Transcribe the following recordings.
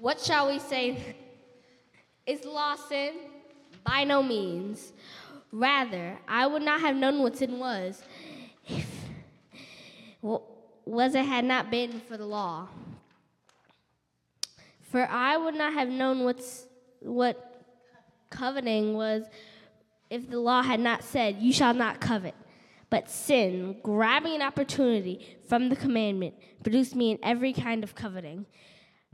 What shall we say? Is law sin? By no means. Rather, I would not have known what sin was if well, was it had not been for the law. For I would not have known what's, what coveting was if the law had not said, You shall not covet. But sin, grabbing an opportunity from the commandment, produced me in every kind of coveting.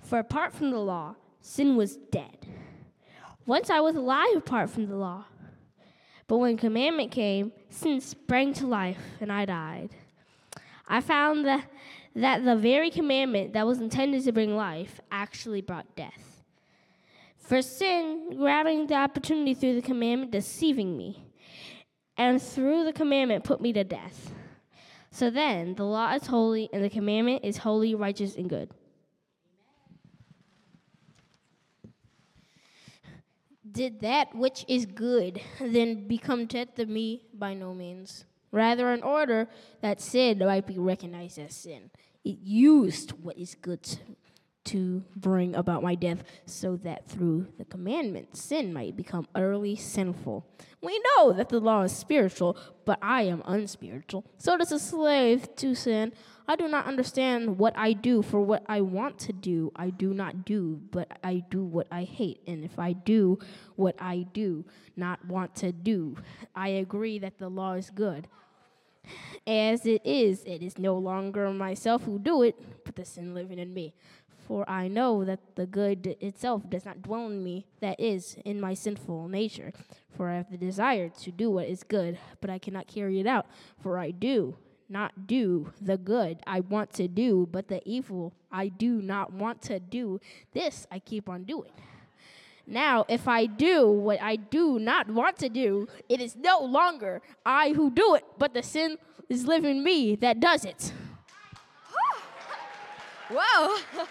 For apart from the law, sin was dead. Once I was alive apart from the law. But when commandment came, sin sprang to life, and I died. I found that, that the very commandment that was intended to bring life actually brought death. For sin, grabbing the opportunity through the commandment, deceiving me, and through the commandment put me to death. So then, the law is holy, and the commandment is holy, righteous, and good. Did that which is good then become death to me? By no means. Rather, in order that sin might be recognized as sin, it used what is good to bring about my death, so that through the commandment, sin might become utterly sinful. We know that the law is spiritual, but I am unspiritual. So does a slave to sin. I do not understand what I do, for what I want to do, I do not do, but I do what I hate. And if I do what I do not want to do, I agree that the law is good. As it is, it is no longer myself who do it, but the sin living in me. For I know that the good itself does not dwell in me, that is, in my sinful nature. For I have the desire to do what is good, but I cannot carry it out. For I do not do the good I want to do, but the evil I do not want to do, this I keep on doing. Now, if I do what I do not want to do, it is no longer I who do it, but the sin is living me that does it. Whoa.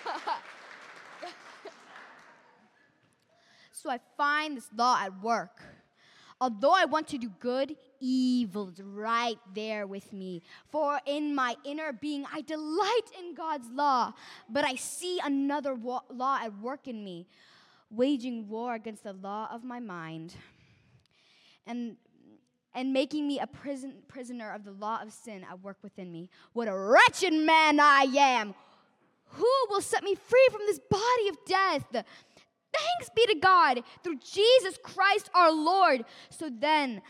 so I find this law at work. Although I want to do good, evil is right there with me. For in my inner being, I delight in God's law, but I see another wa- law at work in me, waging war against the law of my mind. And and making me a prison, prisoner of the law of sin at work within me. What a wretched man I am! Who will set me free from this body of death? Thanks be to God through Jesus Christ our Lord. So then,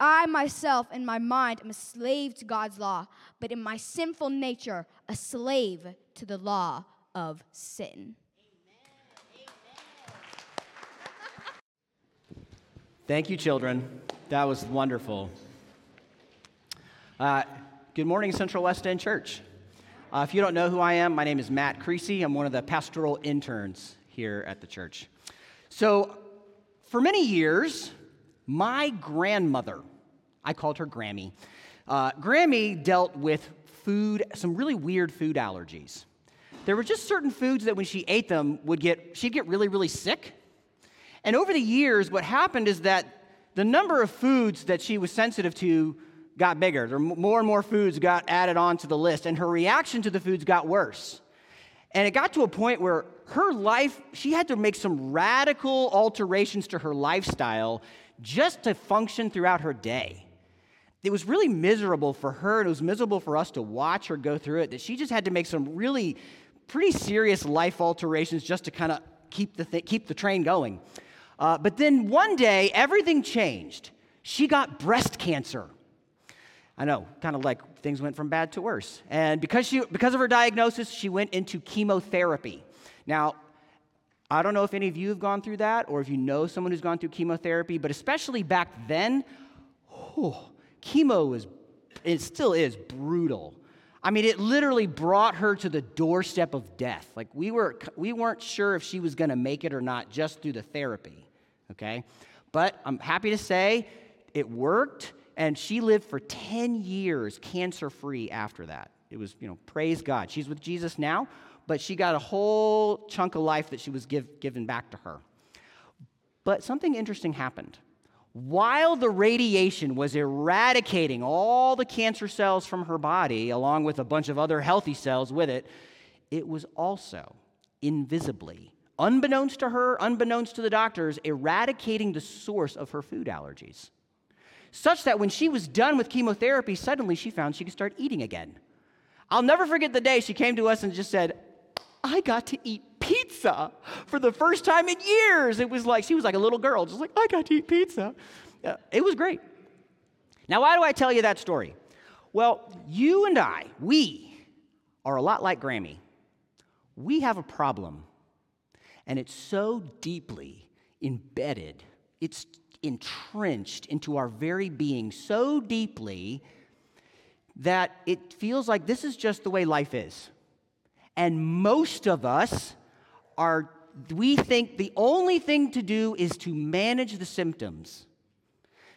I myself in my mind am a slave to God's law, but in my sinful nature, a slave to the law of sin. Thank you, children. That was wonderful. Uh, good morning, Central West End Church. Uh, if you don't know who I am, my name is Matt Creasy. I'm one of the pastoral interns here at the church. So, for many years, my grandmother, I called her Grammy, uh, Grammy dealt with food, some really weird food allergies. There were just certain foods that when she ate them would get, she'd get really, really sick. And over the years, what happened is that the number of foods that she was sensitive to got bigger. There more and more foods got added onto the list, and her reaction to the foods got worse. And it got to a point where her life, she had to make some radical alterations to her lifestyle just to function throughout her day. It was really miserable for her, and it was miserable for us to watch her go through it, that she just had to make some really pretty serious life alterations just to kind of keep the, th- keep the train going. Uh, but then one day, everything changed. She got breast cancer. I know, kind of like things went from bad to worse. And because, she, because of her diagnosis, she went into chemotherapy. Now, I don't know if any of you have gone through that or if you know someone who's gone through chemotherapy, but especially back then, whew, chemo was, it still is brutal. I mean, it literally brought her to the doorstep of death. Like, we, were, we weren't sure if she was going to make it or not just through the therapy, okay? But I'm happy to say it worked and she lived for 10 years cancer free after that. It was, you know, praise God. She's with Jesus now, but she got a whole chunk of life that she was give, given back to her. But something interesting happened. While the radiation was eradicating all the cancer cells from her body, along with a bunch of other healthy cells with it, it was also invisibly unbeknownst to her, unbeknownst to the doctors, eradicating the source of her food allergies. Such that when she was done with chemotherapy, suddenly she found she could start eating again. I'll never forget the day she came to us and just said, I got to eat pizza for the first time in years. It was like, she was like a little girl, just like, I got to eat pizza. Yeah, it was great. Now, why do I tell you that story? Well, you and I, we are a lot like Grammy. We have a problem, and it's so deeply embedded, it's entrenched into our very being so deeply that it feels like this is just the way life is. And most of us are, we think the only thing to do is to manage the symptoms,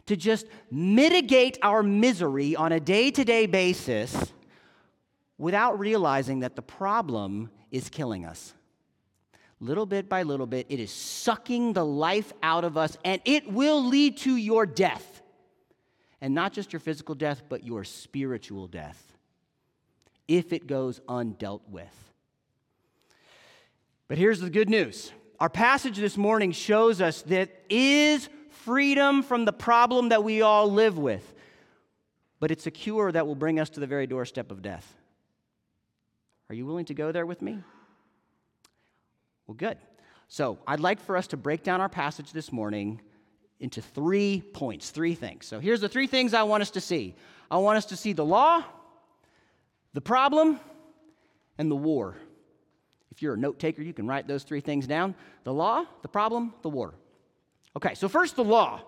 to just mitigate our misery on a day to day basis without realizing that the problem is killing us. Little bit by little bit, it is sucking the life out of us, and it will lead to your death. And not just your physical death, but your spiritual death if it goes undealt with. But here's the good news our passage this morning shows us that is freedom from the problem that we all live with, but it's a cure that will bring us to the very doorstep of death. Are you willing to go there with me? Well, good. So, I'd like for us to break down our passage this morning into three points, three things. So, here's the three things I want us to see I want us to see the law, the problem, and the war. If you're a note taker, you can write those three things down the law, the problem, the war. Okay, so first, the law.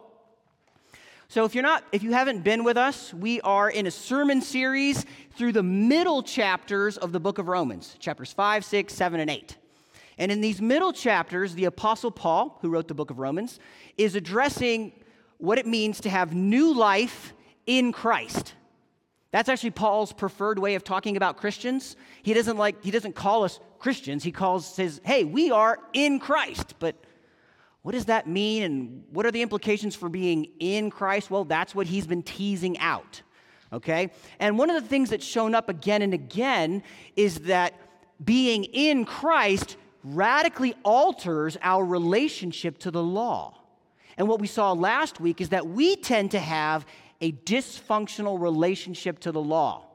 So if you're not if you haven't been with us, we are in a sermon series through the middle chapters of the book of Romans, chapters 5, 6, 7 and 8. And in these middle chapters, the apostle Paul, who wrote the book of Romans, is addressing what it means to have new life in Christ. That's actually Paul's preferred way of talking about Christians. He doesn't like he doesn't call us Christians. He calls says, "Hey, we are in Christ." But what does that mean and what are the implications for being in Christ? Well, that's what he's been teasing out. Okay? And one of the things that's shown up again and again is that being in Christ radically alters our relationship to the law. And what we saw last week is that we tend to have a dysfunctional relationship to the law,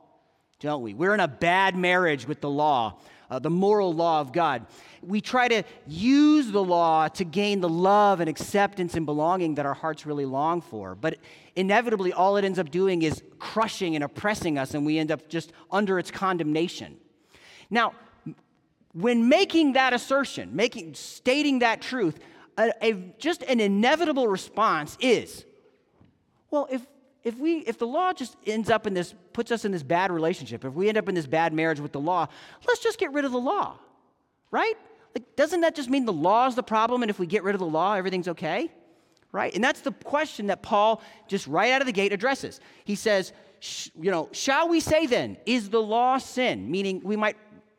don't we? We're in a bad marriage with the law uh, the moral law of God. We try to use the law to gain the love and acceptance and belonging that our hearts really long for. But inevitably, all it ends up doing is crushing and oppressing us, and we end up just under its condemnation. Now, when making that assertion, making, stating that truth, a, a, just an inevitable response is, well, if if we if the law just ends up in this puts us in this bad relationship if we end up in this bad marriage with the law let's just get rid of the law right? Like doesn't that just mean the law is the problem and if we get rid of the law everything's okay right? And that's the question that paul just right out of the gate addresses. He says you know shall we say then is the law sin? Meaning we might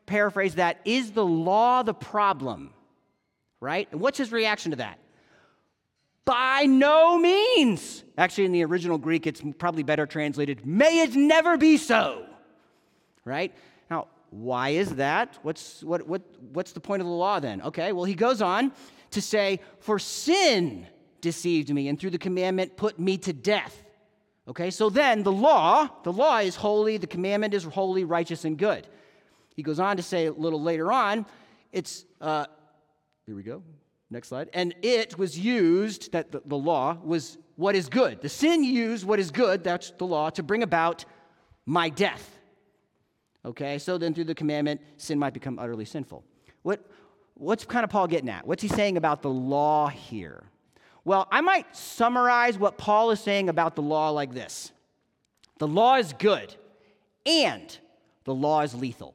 paraphrase that is the law the problem? Right? And what's his reaction to that by no means. Actually, in the original Greek, it's probably better translated, may it never be so. Right? Now, why is that? What's, what, what, what's the point of the law then? Okay, well, he goes on to say, For sin deceived me, and through the commandment put me to death. Okay, so then the law, the law is holy, the commandment is holy, righteous, and good. He goes on to say a little later on, it's, uh, here we go, Next slide. And it was used, that the, the, law was what is good. The sin used what is good, that's the law, to bring about my death. Okay, so then through the commandment, sin might become utterly sinful. What, what's kind of Paul getting at? What's he saying about the law here? Well, I might summarize what Paul is saying about the law like this The law is good, and the law is lethal.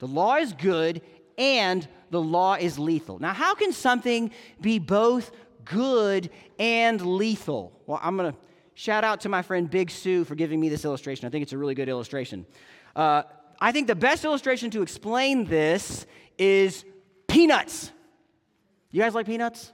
The law is good, and the law is lethal. Now, how can something be both good and lethal? Well, I'm going to shout out to my friend Big Sue for giving me this illustration. I think it's a really good illustration. Uh, I think the best illustration to explain this is peanuts. You guys like peanuts?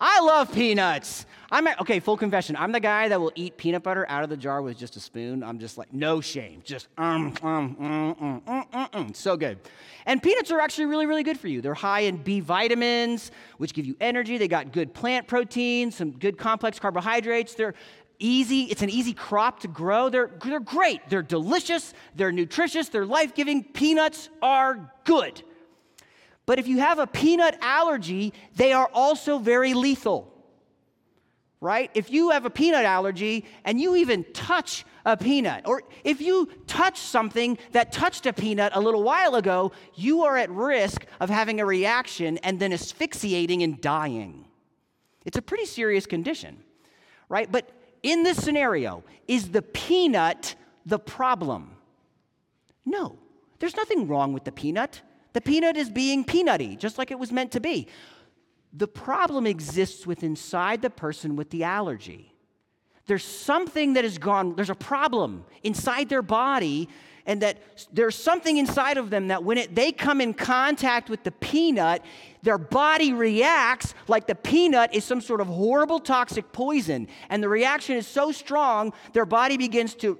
I love peanuts. I'm at, okay, full confession. I'm the guy that will eat peanut butter out of the jar with just a spoon. I'm just like, no shame. Just, um, um, um, um, um, um, Mm-mm, so good. And peanuts are actually really, really good for you. They're high in B vitamins, which give you energy. They got good plant protein, some good complex carbohydrates. They're easy, it's an easy crop to grow. They're, they're great. They're delicious. They're nutritious. They're life giving. Peanuts are good. But if you have a peanut allergy, they are also very lethal. Right? If you have a peanut allergy and you even touch a peanut, or if you touch something that touched a peanut a little while ago, you are at risk of having a reaction and then asphyxiating and dying. It's a pretty serious condition, right? But in this scenario, is the peanut the problem? No, there's nothing wrong with the peanut. The peanut is being peanutty, just like it was meant to be. The problem exists with inside the person with the allergy. There's something that has gone, there's a problem inside their body, and that there's something inside of them that when it, they come in contact with the peanut, their body reacts like the peanut is some sort of horrible toxic poison. And the reaction is so strong, their body begins to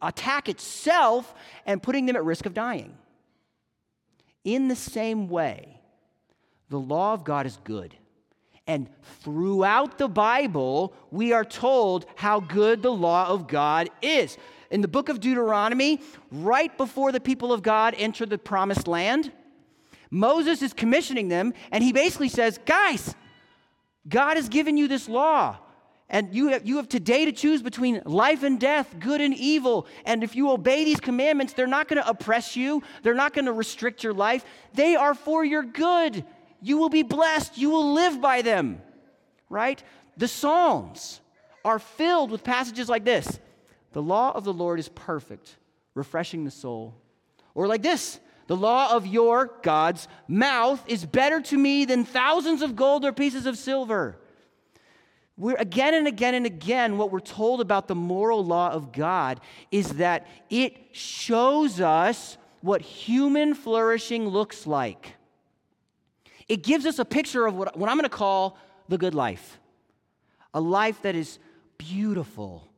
attack itself and putting them at risk of dying. In the same way, the law of God is good. And throughout the Bible, we are told how good the law of God is. In the book of Deuteronomy, right before the people of God enter the promised land, Moses is commissioning them, and he basically says, Guys, God has given you this law. And you have, you have today to choose between life and death, good and evil. And if you obey these commandments, they're not going to oppress you, they're not going to restrict your life. They are for your good. You will be blessed, you will live by them, right? The Psalms are filled with passages like this The law of the Lord is perfect, refreshing the soul. Or like this the law of your, God's, mouth is better to me than thousands of gold or pieces of silver. We're again and again and again, what we're told about the moral law of God is that it shows us what human flourishing looks like. It gives us a picture of what, what I'm going to call the good life a life that is beautiful,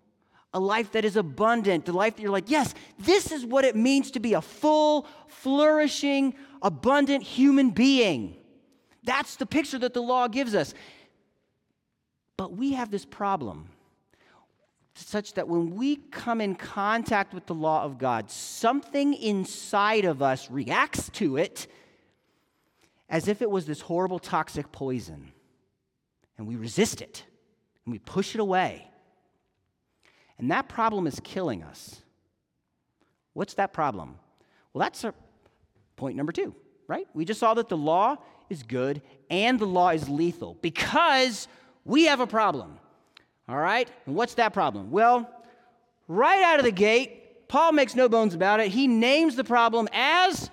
a life that is abundant, the life that you're like, yes, this is what it means to be a full, flourishing, abundant human being. That's the picture that the law gives us. But we have this problem such that when we come in contact with the law of God, something inside of us reacts to it as if it was this horrible toxic poison. And we resist it and we push it away. And that problem is killing us. What's that problem? Well, that's point number two, right? We just saw that the law is good and the law is lethal because we have a problem. All right? And what's that problem? Well, right out of the gate, Paul makes no bones about it. He names the problem as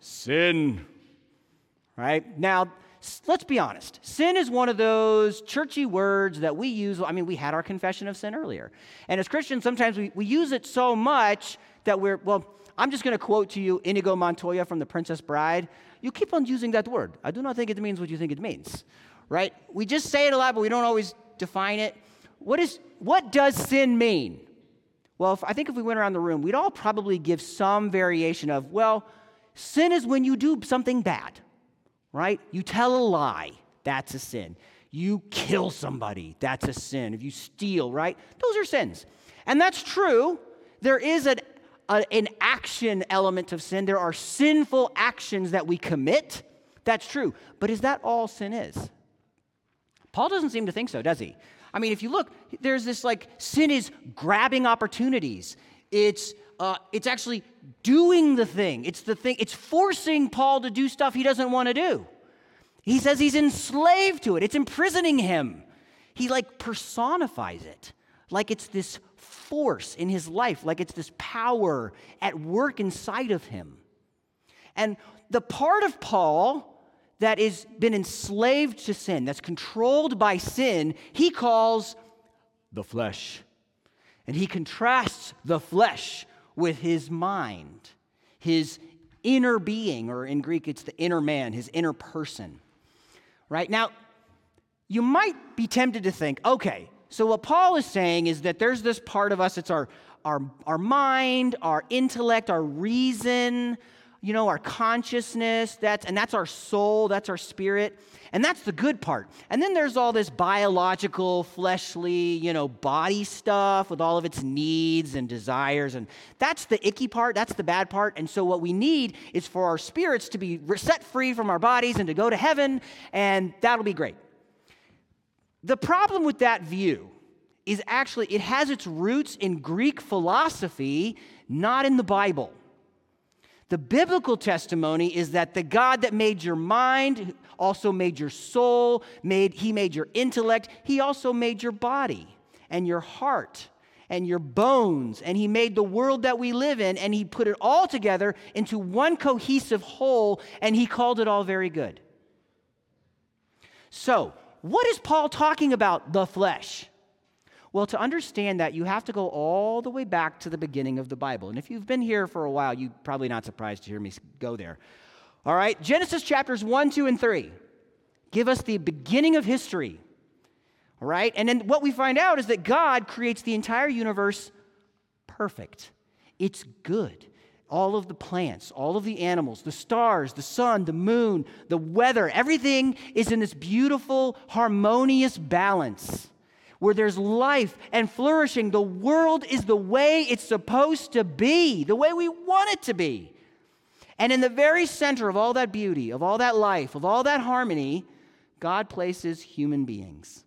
sin. Right? Now, let's be honest. Sin is one of those churchy words that we use. I mean, we had our confession of sin earlier. And as Christians, sometimes we, we use it so much that we're, well, I'm just going to quote to you Inigo Montoya from The Princess Bride. You keep on using that word. I do not think it means what you think it means, right? We just say it a lot, but we don't always define it. What, is, what does sin mean? Well, if, I think if we went around the room, we'd all probably give some variation of, well, sin is when you do something bad right? You tell a lie, that's a sin. You kill somebody, that's a sin. If you steal, right? Those are sins. And that's true. There is an, a, an action element of sin. There are sinful actions that we commit. That's true. But is that all sin is? Paul doesn't seem to think so, does he? I mean, if you look, there's this like sin is grabbing opportunities. It's uh, it's actually doing the thing. It's the thing. It's forcing Paul to do stuff he doesn't want to do. He says he's enslaved to it. It's imprisoning him. He like personifies it like it's this force in his life, like it's this power at work inside of him. And the part of Paul that has been enslaved to sin, that's controlled by sin, he calls the flesh. And he contrasts the flesh with his mind, his inner being, or in Greek, it's the inner man, his inner person. Right? Now, you might be tempted to think, okay, so what Paul is saying is that there's this part of us, it's our, our, our mind, our intellect, our reason, you know, our consciousness, that's, and that's our soul, that's our spirit. And that's the good part. And then there's all this biological, fleshly, you know, body stuff with all of its needs and desires. And that's the icky part, that's the bad part. And so what we need is for our spirits to be set free from our bodies and to go to heaven, and that'll be great. The problem with that view is actually it has its roots in Greek philosophy, not in the Bible. The biblical testimony is that the God that made your mind also made your soul, made, he made your intellect, he also made your body and your heart and your bones, and he made the world that we live in, and he put it all together into one cohesive whole, and he called it all very good. So, what is Paul talking about? The flesh. Well, to understand that, you have to go all the way back to the beginning of the Bible. And if you've been here for a while, you're probably not surprised to hear me go there. All right, Genesis chapters 1, 2, and 3 give us the beginning of history. All right, and then what we find out is that God creates the entire universe perfect. It's good. All of the plants, all of the animals, the stars, the sun, the moon, the weather, everything is in this beautiful, harmonious balance where there's life and flourishing. The world is the way it's supposed to be, the way we want it to be. And in the very center of all that beauty, of all that life, of all that harmony, God places human beings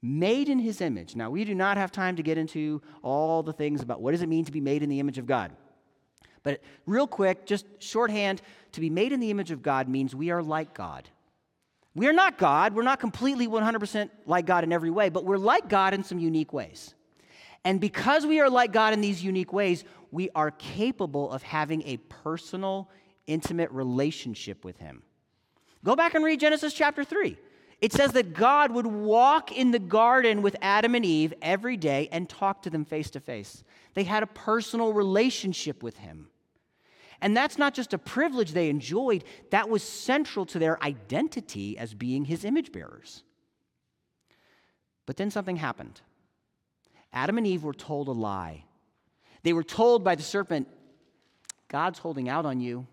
made in his image. Now, we do not have time to get into all the things about what does it mean to be made in the image of God. But real quick, just shorthand, to be made in the image of God means we are like God. We are not God. We're not completely 100% like God in every way, but we're like God in some unique ways. And because we are like God in these unique ways, we are capable of having a personal, intimate relationship with Him. Go back and read Genesis chapter 3. It says that God would walk in the garden with Adam and Eve every day and talk to them face to face. They had a personal relationship with Him. And that's not just a privilege they enjoyed, that was central to their identity as being his image bearers. But then something happened. Adam and Eve were told a lie. They were told by the serpent, God's holding out on you.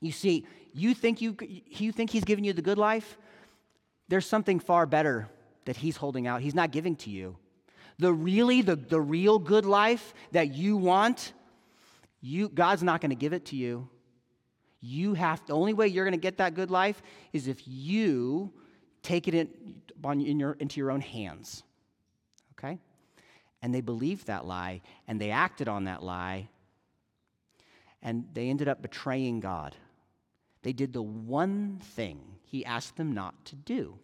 You see, you think, you, you think he's giving you the good life? There's something far better that he's holding out. He's not giving to you. The really, the, the real good life that you want, you, God's not going to give it to you. You have the only way you're going to get that good life is if you take it in, in your, into your own hands. Okay? And they believed that lie and they acted on that lie and they ended up betraying God. They did the one thing he asked them not to do.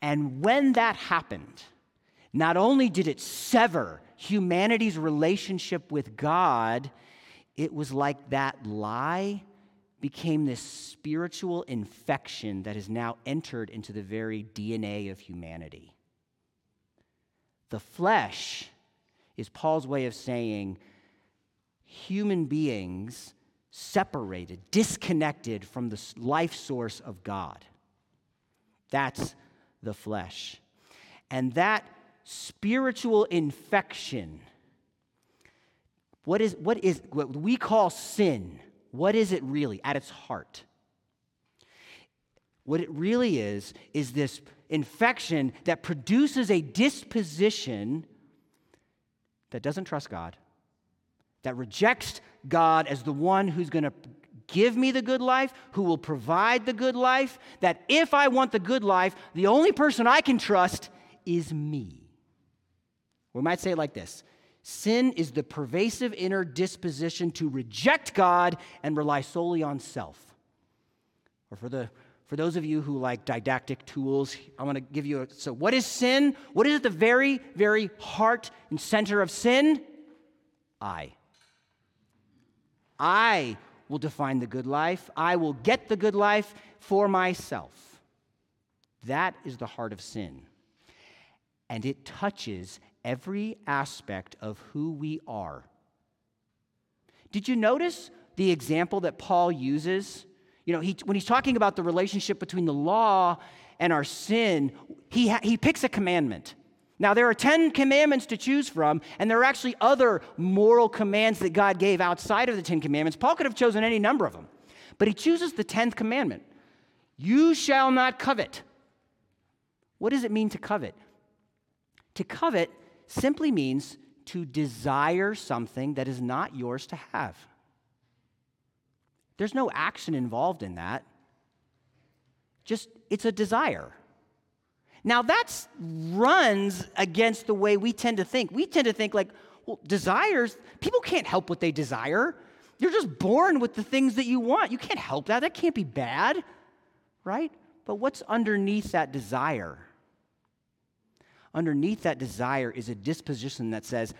And when that happened, not only did it sever humanity's relationship with God, it was like that lie became this spiritual infection that has now entered into the very DNA of humanity. The flesh is Paul's way of saying human beings separated, disconnected from the life source of God. That's the flesh. And that spiritual infection. What is, what is what we call sin? What is it really at its heart? What it really is, is this infection that produces a disposition that doesn't trust God, that rejects God as the one who's going to give me the good life, who will provide the good life, that if I want the good life, the only person I can trust is me. We might say it like this Sin is the pervasive inner disposition to reject God and rely solely on self. Or for, the, for those of you who like didactic tools, I want to give you a. So, what is sin? What is at the very, very heart and center of sin? I. I will define the good life. I will get the good life for myself. That is the heart of sin. And it touches every aspect of who we are. Did you notice the example that Paul uses? You know, he, when he's talking about the relationship between the law and our sin, he, ha- he picks a commandment. Now, there are 10 commandments to choose from, and there are actually other moral commands that God gave outside of the 10 commandments. Paul could have chosen any number of them, but he chooses the 10th commandment You shall not covet. What does it mean to covet? To covet simply means to desire something that is not yours to have. There's no action involved in that. Just, it's a desire. Now, that runs against the way we tend to think. We tend to think like, well, desires, people can't help what they desire. You're just born with the things that you want. You can't help that. That can't be bad, right? But what's underneath that desire? Underneath that desire is a disposition that says,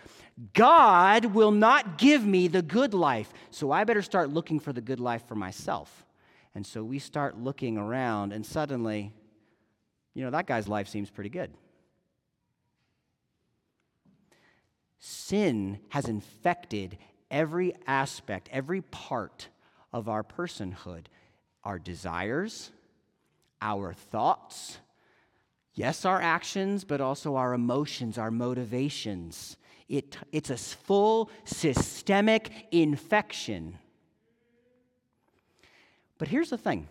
God will not give me the good life, so I better start looking for the good life for myself. And so we start looking around, and suddenly, you know, that guy's life seems pretty good. Sin has infected every aspect, every part of our personhood our desires, our thoughts, yes, our actions, but also our emotions, our motivations. It, it's a full systemic infection. But here's the thing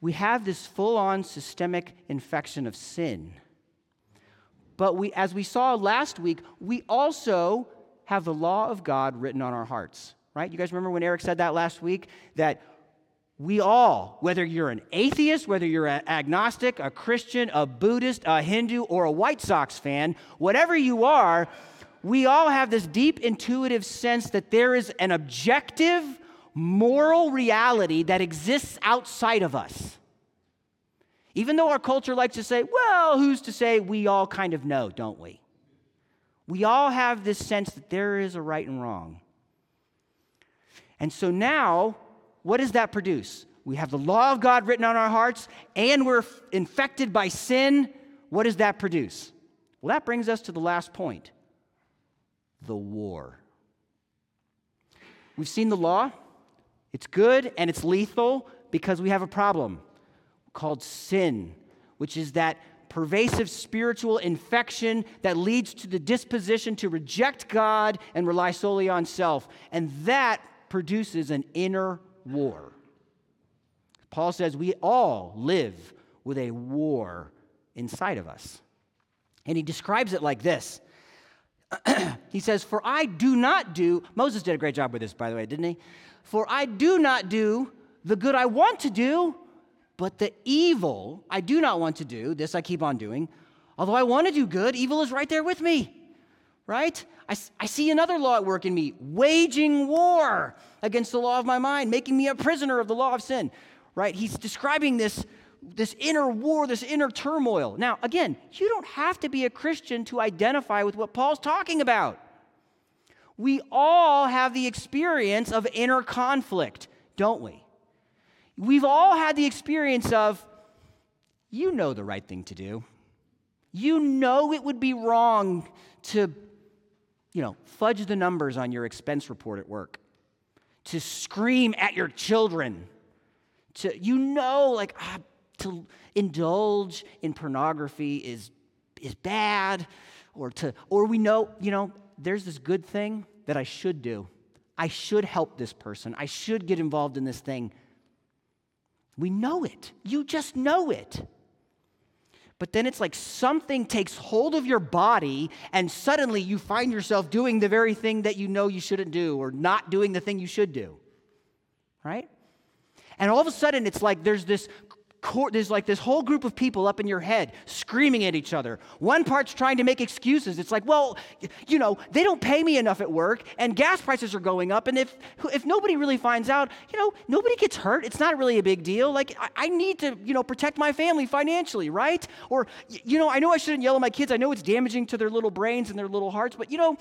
we have this full on systemic infection of sin. But we, as we saw last week, we also have the law of God written on our hearts, right? You guys remember when Eric said that last week? That we all, whether you're an atheist, whether you're an agnostic, a Christian, a Buddhist, a Hindu, or a White Sox fan, whatever you are, we all have this deep intuitive sense that there is an objective moral reality that exists outside of us. Even though our culture likes to say, well, who's to say we all kind of know, don't we? We all have this sense that there is a right and wrong. And so now, what does that produce? We have the law of God written on our hearts, and we're infected by sin. What does that produce? Well, that brings us to the last point the war. We've seen the law, it's good and it's lethal because we have a problem called sin, which is that pervasive spiritual infection that leads to the disposition to reject God and rely solely on self. And that produces an inner war. Paul says we all live with a war inside of us. And he describes it like this. he says, For I do not do, Moses did a great job with this, by the way, didn't he? For I do not do the good I want to do, but the evil I do not want to do, this I keep on doing. Although I want to do good, evil is right there with me, right? I, I see another law at work in me, waging war against the law of my mind, making me a prisoner of the law of sin, right? He's describing this, this inner war, this inner turmoil. Now, again, you don't have to be a Christian to identify with what Paul's talking about. We all have the experience of inner conflict, don't we? We've all had the experience of, you know the right thing to do. You know it would be wrong to, you know, fudge the numbers on your expense report at work, to scream at your children, to, you know, like, ah, to indulge in pornography is, is bad, or to, or we know, you know, there's this good thing that I should do. I should help this person. I should get involved in this thing. We know it. You just know it. But then it's like something takes hold of your body, and suddenly you find yourself doing the very thing that you know you shouldn't do, or not doing the thing you should do. Right? And all of a sudden, it's like there's this there's like this whole group of people up in your head screaming at each other. One part's trying to make excuses. It's like, well, you know, they don't pay me enough at work, and gas prices are going up, and if if nobody really finds out, you know, nobody gets hurt. It's not really a big deal. Like I, I need to, you know, protect my family financially, right? Or you know, I know I shouldn't yell at my kids. I know it's damaging to their little brains and their little hearts, but you know,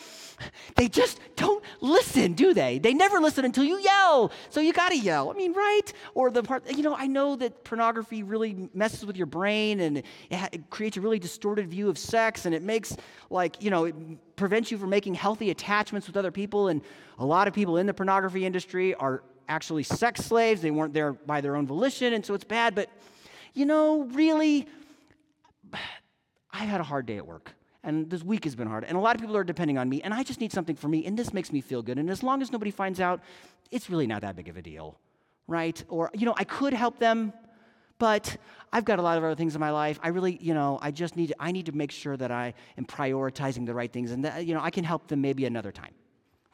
they just don't listen, do they? They never listen until you yell. So you got to yell. I mean, right? Or the part, you know, I know that pornography pornography really messes with your brain and it, it creates a really distorted view of sex and it makes, like, you know, it prevents you from making healthy attachments with other people. And a lot of people in the pornography industry are actually sex slaves. They weren't there by their own volition, and so it's bad. But, you know, really, I've had a hard day at work. And this week has been hard. And a lot of people are depending on me. And I just need something for me. And this makes me feel good. And as long as nobody finds out, it's really not that big of a deal, right? Or, you know, I could help them, but I've got a lot of other things in my life. I really, you know, I just need, to, I need to make sure that I am prioritizing the right things. And, that, you know, I can help them maybe another time,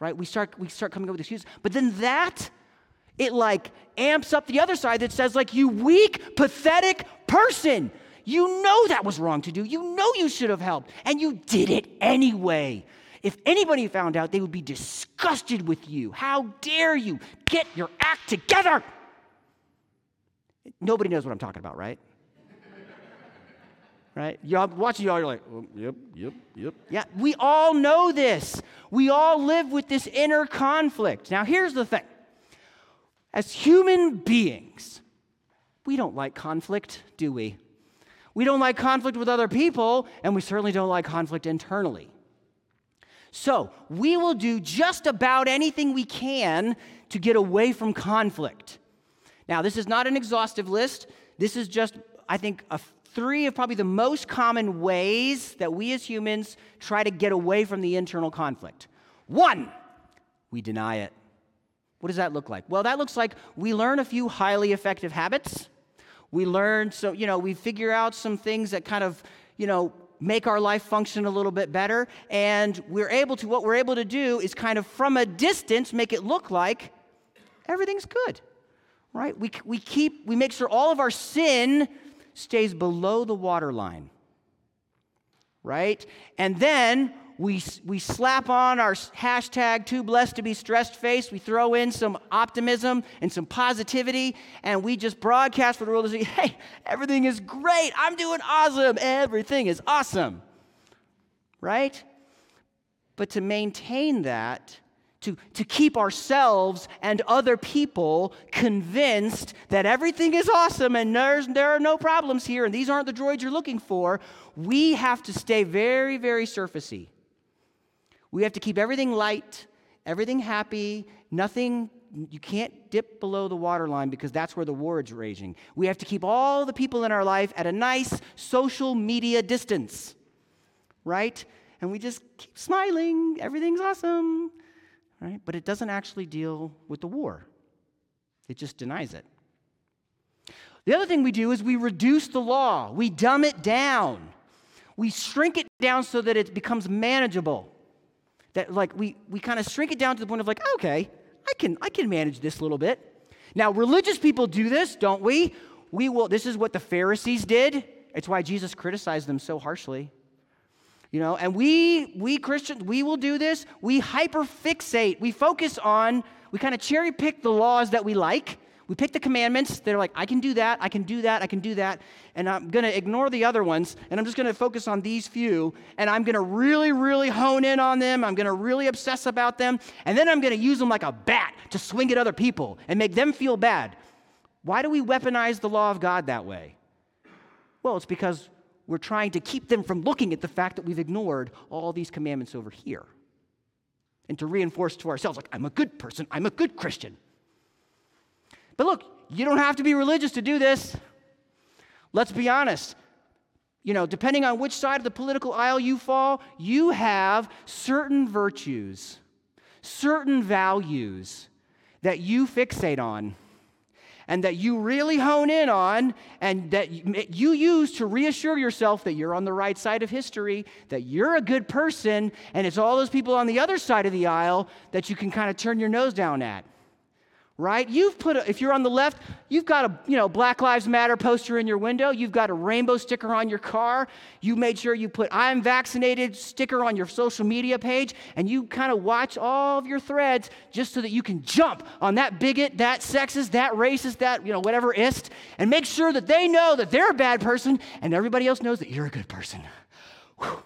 right? We start, we start coming up with excuses. But then that, it like amps up the other side that says, like, you weak, pathetic person. You know that was wrong to do. You know you should have helped, and you did it anyway. If anybody found out, they would be disgusted with you. How dare you? Get your act together. Nobody knows what I'm talking about, right? right? Y'all watching y'all, you're like, oh, yep, yep, yep. Yeah, we all know this. We all live with this inner conflict. Now, here's the thing as human beings, we don't like conflict, do we? We don't like conflict with other people, and we certainly don't like conflict internally. So, we will do just about anything we can to get away from conflict. Now, this is not an exhaustive list. This is just, I think, a three of probably the most common ways that we as humans try to get away from the internal conflict. One, we deny it. What does that look like? Well, that looks like we learn a few highly effective habits we learn, so, you know, we figure out some things that kind of, you know, make our life function a little bit better. And we're able to, what we're able to do is kind of from a distance make it look like everything's good, right? We, we keep, we make sure all of our sin stays below the waterline, right? And then we, we slap on our hashtag too blessed to be stressed face. We throw in some optimism and some positivity, and we just broadcast for the world to see hey, everything is great. I'm doing awesome. Everything is awesome. Right? But to maintain that, to, to keep ourselves and other people convinced that everything is awesome and there's, there are no problems here and these aren't the droids you're looking for, we have to stay very, very surfacey. We have to keep everything light, everything happy, nothing, you can't dip below the waterline because that's where the war is raging. We have to keep all the people in our life at a nice social media distance, right? And we just keep smiling, everything's awesome, right? But it doesn't actually deal with the war, it just denies it. The other thing we do is we reduce the law, we dumb it down, we shrink it down so that it becomes manageable that like we, we kind of shrink it down to the point of like, okay, I can, I can manage this a little bit. Now, religious people do this, don't we? We will, this is what the Pharisees did. It's why Jesus criticized them so harshly. You know, and we, we Christians, we will do this. We hyperfixate. We focus on, we kind of cherry pick the laws that we like we pick the commandments. They're like, I can do that, I can do that, I can do that. And I'm going to ignore the other ones. And I'm just going to focus on these few. And I'm going to really, really hone in on them. I'm going to really obsess about them. And then I'm going to use them like a bat to swing at other people and make them feel bad. Why do we weaponize the law of God that way? Well, it's because we're trying to keep them from looking at the fact that we've ignored all these commandments over here. And to reinforce to ourselves, like, I'm a good person, I'm a good Christian. But look, you don't have to be religious to do this. Let's be honest. You know, depending on which side of the political aisle you fall, you have certain virtues, certain values that you fixate on and that you really hone in on and that you use to reassure yourself that you're on the right side of history, that you're a good person, and it's all those people on the other side of the aisle that you can kind of turn your nose down at right? You've put, a, if you're on the left, you've got a, you know, Black Lives Matter poster in your window. You've got a rainbow sticker on your car. You made sure you put I'm vaccinated sticker on your social media page. And you kind of watch all of your threads just so that you can jump on that bigot, that sexist, that racist, that, you know, whatever ist, and make sure that they know that they're a bad person and everybody else knows that you're a good person. Whew.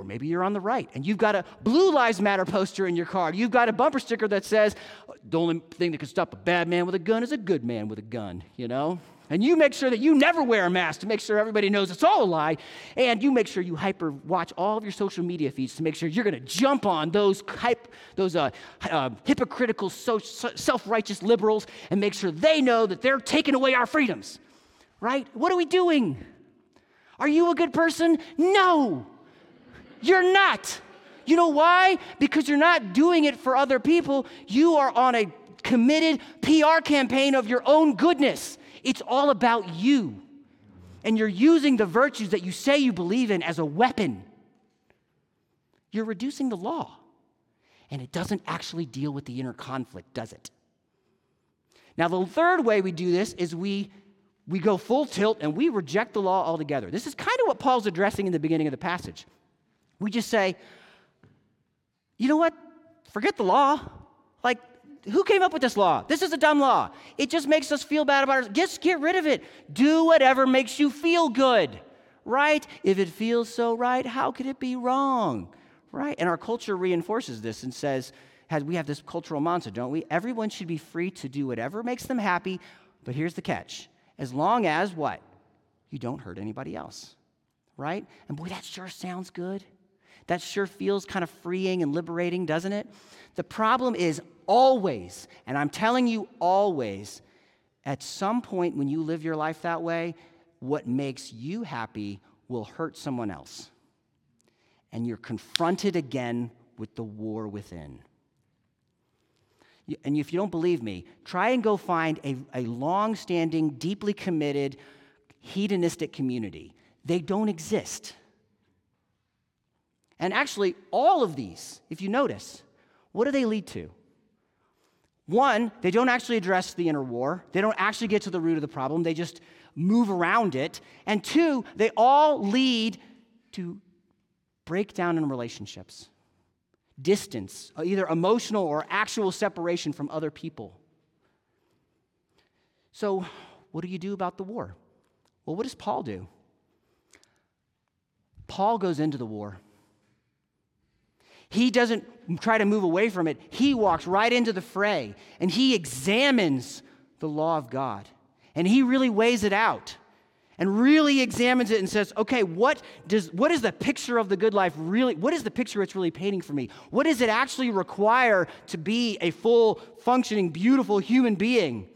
Or maybe you're on the right and you've got a Blue Lives Matter poster in your car. You've got a bumper sticker that says, the only thing that can stop a bad man with a gun is a good man with a gun, you know? And you make sure that you never wear a mask to make sure everybody knows it's all a lie. And you make sure you hyper watch all of your social media feeds to make sure you're going to jump on those, hype, those uh, uh, hypocritical, so, self righteous liberals and make sure they know that they're taking away our freedoms. Right? What are we doing? Are you a good person? No, you're not. You know why? Because you're not doing it for other people. You are on a committed PR campaign of your own goodness. It's all about you. And you're using the virtues that you say you believe in as a weapon. You're reducing the law. And it doesn't actually deal with the inner conflict, does it? Now, the third way we do this is we, we go full tilt and we reject the law altogether. This is kind of what Paul's addressing in the beginning of the passage. We just say, you know what? Forget the law. Like, who came up with this law? This is a dumb law. It just makes us feel bad about it. Just get rid of it. Do whatever makes you feel good, right? If it feels so right, how could it be wrong? Right? And our culture reinforces this and says, we have this cultural mantra, don't we? Everyone should be free to do whatever makes them happy, but here's the catch. As long as what? You don't hurt anybody else, right? And boy, that sure sounds good. That sure feels kind of freeing and liberating, doesn't it? The problem is always, and I'm telling you always, at some point when you live your life that way, what makes you happy will hurt someone else and you're confronted again with the war within. And if you don't believe me, try and go find a, a long standing, deeply committed, hedonistic community. They don't exist. And actually, all of these, if you notice, what do they lead to? One, they don't actually address the inner war. They don't actually get to the root of the problem. They just move around it. And two, they all lead to breakdown in relationships, distance, uh, either emotional or actual separation from other people. So, what do you do about the war? Well, what does Paul do? Paul goes into the war. He doesn't try to move away from it. He walks right into the fray and he examines the law of God and he really weighs it out and really examines it and says, okay, what, does, what is the picture of the good life really? What is the picture it's really painting for me? What does it actually require to be a full, functioning, beautiful human being?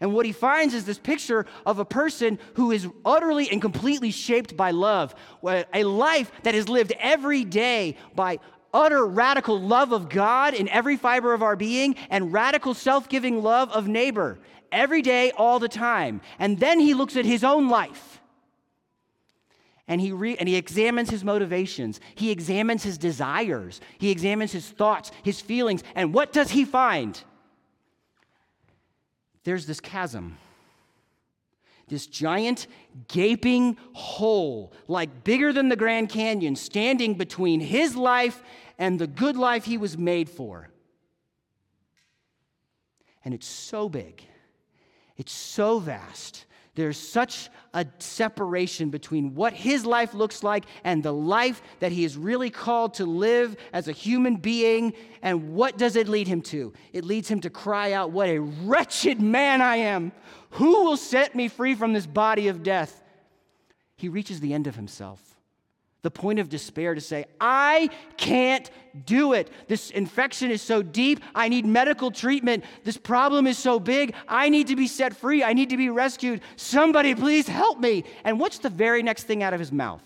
And what he finds is this picture of a person who is utterly and completely shaped by love, a life that is lived every day by utter radical love of God in every fiber of our being and radical self giving love of neighbor every day, all the time. And then he looks at his own life. And he, re- and he examines his motivations. He examines his desires. He examines his thoughts, his feelings. And what does he find? There's this chasm, this giant gaping hole, like bigger than the Grand Canyon, standing between his life and the good life he was made for. And it's so big it's so vast. There's such a separation between what his life looks like and the life that he is really called to live as a human being. And what does it lead him to? It leads him to cry out, What a wretched man I am! Who will set me free from this body of death? He reaches the end of himself the point of despair to say, I can't do it. This infection is so deep. I need medical treatment. This problem is so big. I need to be set free. I need to be rescued. Somebody, please help me. And what's the very next thing out of his mouth?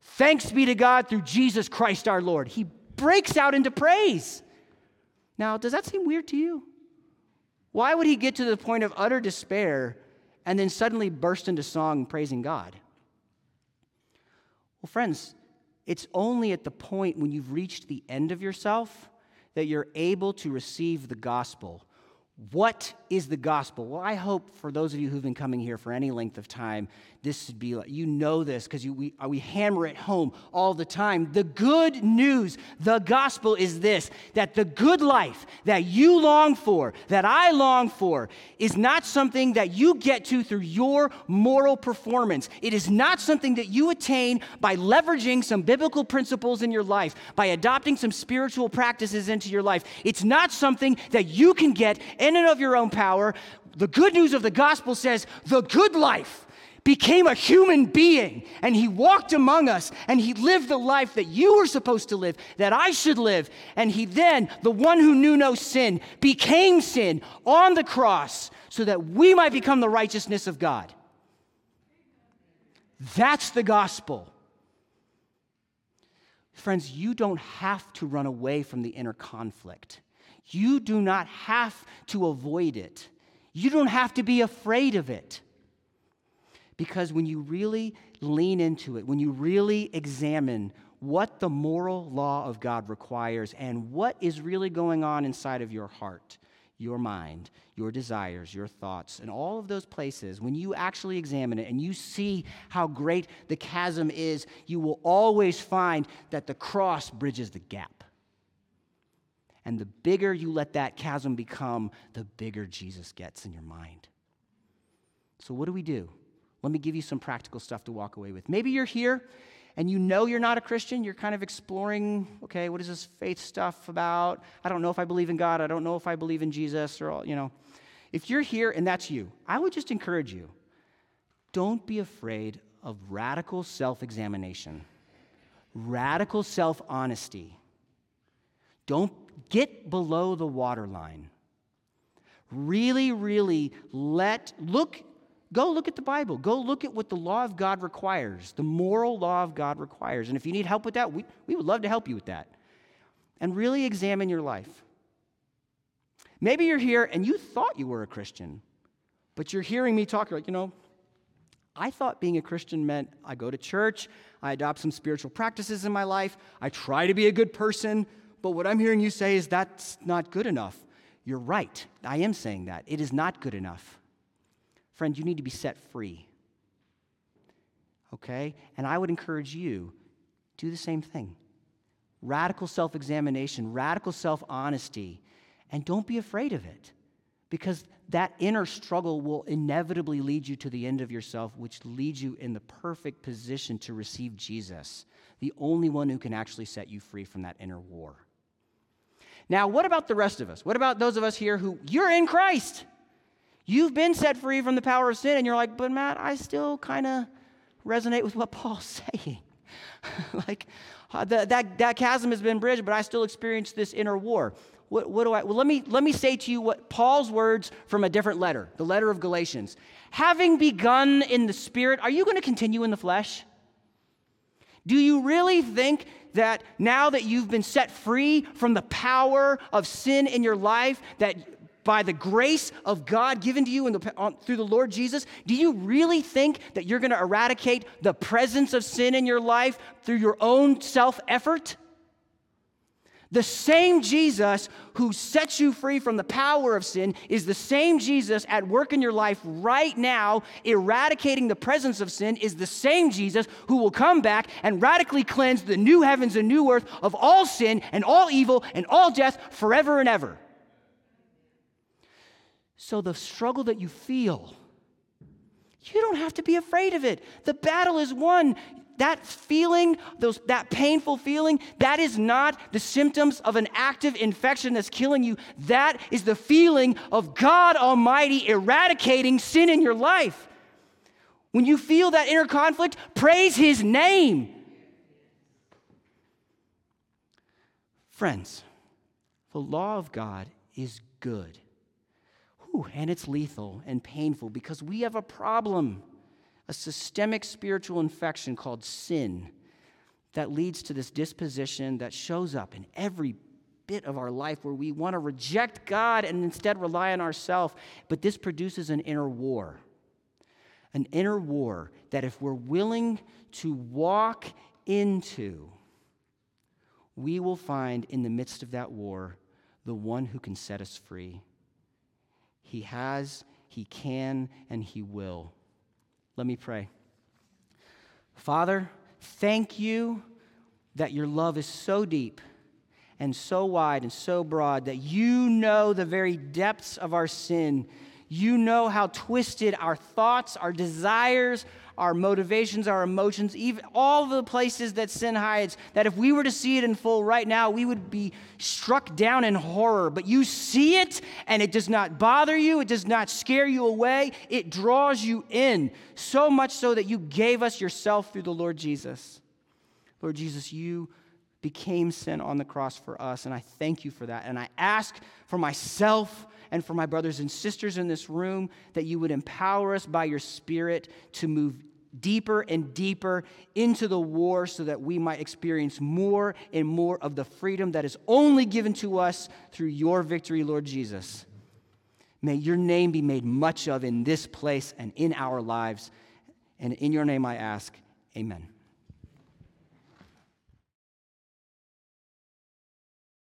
Thanks be to God through Jesus Christ our Lord. He breaks out into praise. Now, does that seem weird to you? Why would he get to the point of utter despair and then suddenly burst into song praising God? Well, friends, it's only at the point when you've reached the end of yourself that you're able to receive the gospel what is the gospel? Well, I hope for those of you who've been coming here for any length of time, this would be like, you know this because we, uh, we hammer it home all the time. The good news, the gospel is this that the good life that you long for, that I long for, is not something that you get to through your moral performance. It is not something that you attain by leveraging some biblical principles in your life, by adopting some spiritual practices into your life. It's not something that you can get in and of your own power. The good news of the gospel says the good life became a human being and he walked among us and he lived the life that you were supposed to live, that I should live. And he then, the one who knew no sin, became sin on the cross so that we might become the righteousness of God. That's the gospel. Friends, you don't have to run away from the inner conflict. You do not have to avoid it. You don't have to be afraid of it. Because when you really lean into it, when you really examine what the moral law of God requires and what is really going on inside of your heart, your mind, your desires, your thoughts, and all of those places, when you actually examine it and you see how great the chasm is, you will always find that the cross bridges the gap. And the bigger you let that chasm become, the bigger Jesus gets in your mind. So, what do we do? Let me give you some practical stuff to walk away with. Maybe you're here and you know you're not a Christian, you're kind of exploring, okay, what is this faith stuff about? I don't know if I believe in God. I don't know if I believe in Jesus or all, you know. If you're here and that's you, I would just encourage you don't be afraid of radical self examination, radical self honesty. Don't get below the waterline. Really, really let, look Go look at the Bible. Go look at what the law of God requires, the moral law of God requires. And if you need help with that, we, we would love to help you with that. And really examine your life. Maybe you're here and you thought you were a Christian, but you're hearing me talk, like, you know, I thought being a Christian meant I go to church, I adopt some spiritual practices in my life, I try to be a good person, but what I'm hearing you say is that's not good enough. You're right. I am saying that. It is not good enough. Friend, you need to be set free. Okay? And I would encourage you do the same thing. Radical self-examination, radical self-honesty, and don't be afraid of it. Because that inner struggle will inevitably lead you to the end of yourself, which leads you in the perfect position to receive Jesus, the only one who can actually set you free from that inner war. Now, what about the rest of us? What about those of us here who you're in Christ? You've been set free from the power of sin, and you're like, but Matt, I still kind of resonate with what Paul's saying. like, uh, the, that, that chasm has been bridged, but I still experience this inner war. What, what do I? Well, let me, let me say to you what Paul's words from a different letter, the letter of Galatians. Having begun in the Spirit, are you going to continue in the flesh? Do you really think that now that you've been set free from the power of sin in your life, that by the grace of God given to you the, on, through the Lord Jesus, do you really think that you're going to eradicate the presence of sin in your life through your own self effort? The same Jesus who sets you free from the power of sin is the same Jesus at work in your life right now, eradicating the presence of sin, is the same Jesus who will come back and radically cleanse the new heavens and new earth of all sin and all evil and all death forever and ever. So the struggle that you feel, you don't have to be afraid of it. The battle is won. That feeling, those, that painful feeling, that is not the symptoms of an active infection that's killing you. That is the feeling of God Almighty eradicating sin in your life. When you feel that inner conflict, praise His name. Friends, the law of God is good. Whew, and it's lethal and painful because we have a problem, a systemic spiritual infection called sin that leads to this disposition that shows up in every bit of our life where we want to reject God and instead rely on ourselves. But this produces an inner war. An inner war that, if we're willing to walk into, we will find in the midst of that war the one who can set us free. He has, He can, and He will. Let me pray. Father, thank you that your love is so deep and so wide and so broad that you know the very depths of our sin. You know how twisted our thoughts, our desires, our motivations, our emotions, even all the places that sin hides, that if we were to see it in full right now, we would be struck down in horror. But you see it and it does not bother you, it does not scare you away, it draws you in, so much so that you gave us yourself through the Lord Jesus. Lord Jesus, you became sin on the cross for us, and I thank you for that. And I ask for myself and for my brothers and sisters in this room that you would empower us by your Spirit to move deeper and deeper into the war so that we might experience more and more of the freedom that is only given to us through your victory, Lord Jesus. May your name be made much of in this place and in our lives. And in your name I ask, amen.